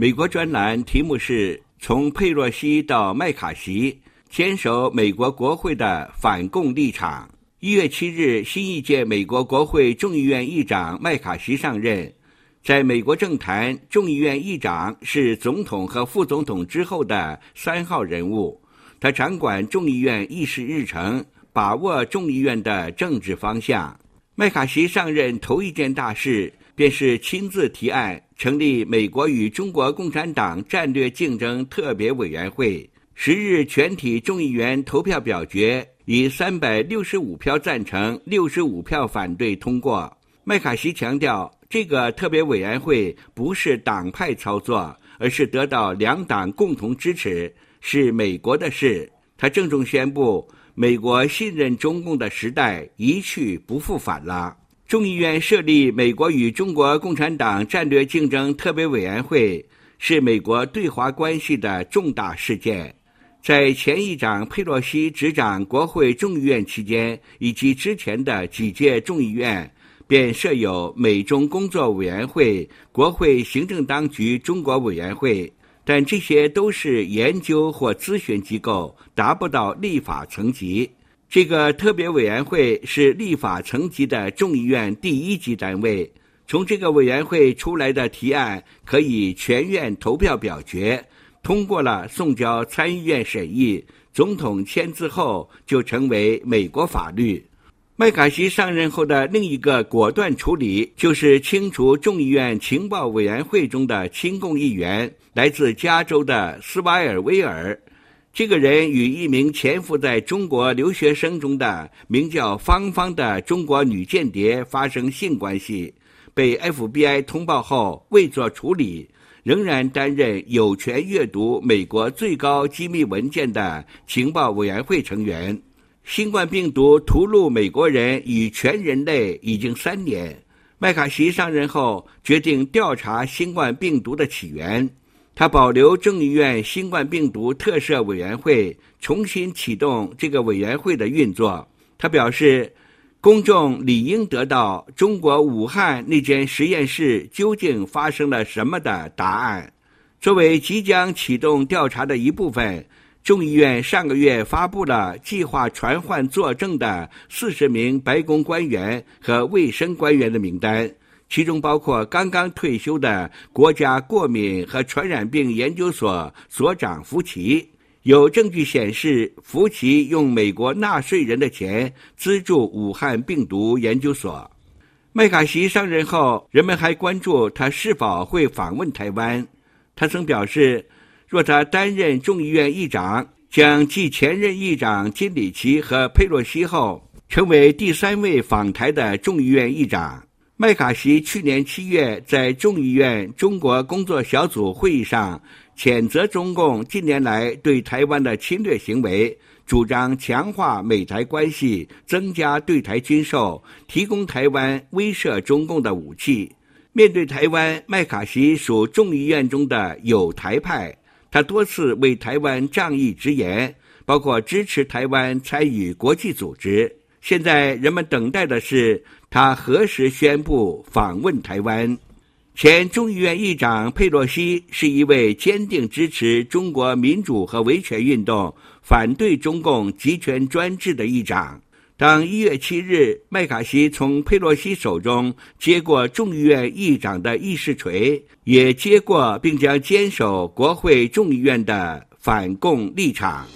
美国专栏题目是“从佩洛西到麦卡锡，坚守美国国会的反共立场”。一月七日，新一届美国国会众议院议长麦卡锡上任。在美国政坛，众议院议长是总统和副总统之后的三号人物。他掌管众议院议事日程，把握众议院的政治方向。麦卡锡上任头一件大事，便是亲自提案成立美国与中国共产党战略竞争特别委员会。十日，全体众议员投票表决。以三百六十五票赞成、六十五票反对通过。麦卡锡强调，这个特别委员会不是党派操作，而是得到两党共同支持，是美国的事。他郑重宣布，美国信任中共的时代一去不复返了。众议院设立美国与中国共产党战略竞争特别委员会，是美国对华关系的重大事件。在前议长佩洛西执掌国会众议院期间，以及之前的几届众议院，便设有美中工作委员会、国会行政当局中国委员会，但这些都是研究或咨询机构，达不到立法层级。这个特别委员会是立法层级的众议院第一级单位，从这个委员会出来的提案可以全院投票表决。通过了，送交参议院审议，总统签字后就成为美国法律。麦卡锡上任后的另一个果断处理，就是清除众议院情报委员会中的亲共议员，来自加州的斯瓦尔威尔。这个人与一名潜伏在中国留学生中的名叫芳芳的中国女间谍发生性关系，被 FBI 通报后未作处理。仍然担任有权阅读美国最高机密文件的情报委员会成员。新冠病毒屠戮美国人与全人类已经三年。麦卡锡上任后，决定调查新冠病毒的起源。他保留众议院新冠病毒特设委员会，重新启动这个委员会的运作。他表示。公众理应得到中国武汉那间实验室究竟发生了什么的答案。作为即将启动调查的一部分，众议院上个月发布了计划传唤作证的四十名白宫官员和卫生官员的名单，其中包括刚刚退休的国家过敏和传染病研究所所长福奇。有证据显示，福奇用美国纳税人的钱资助武汉病毒研究所。麦卡锡上任后，人们还关注他是否会访问台湾。他曾表示，若他担任众议院议长，将继前任议长金里奇和佩洛西后，成为第三位访台的众议院议长。麦卡锡去年七月在众议院中国工作小组会议上，谴责中共近年来对台湾的侵略行为，主张强化美台关系，增加对台军售，提供台湾威慑中共的武器。面对台湾，麦卡锡属众议院中的友台派，他多次为台湾仗义直言，包括支持台湾参与国际组织。现在人们等待的是他何时宣布访问台湾。前众议院议长佩洛西是一位坚定支持中国民主和维权运动、反对中共集权专制的议长。当一月七日麦卡锡从佩洛西手中接过众议院议长的议事锤，也接过并将坚守国会众议院的反共立场。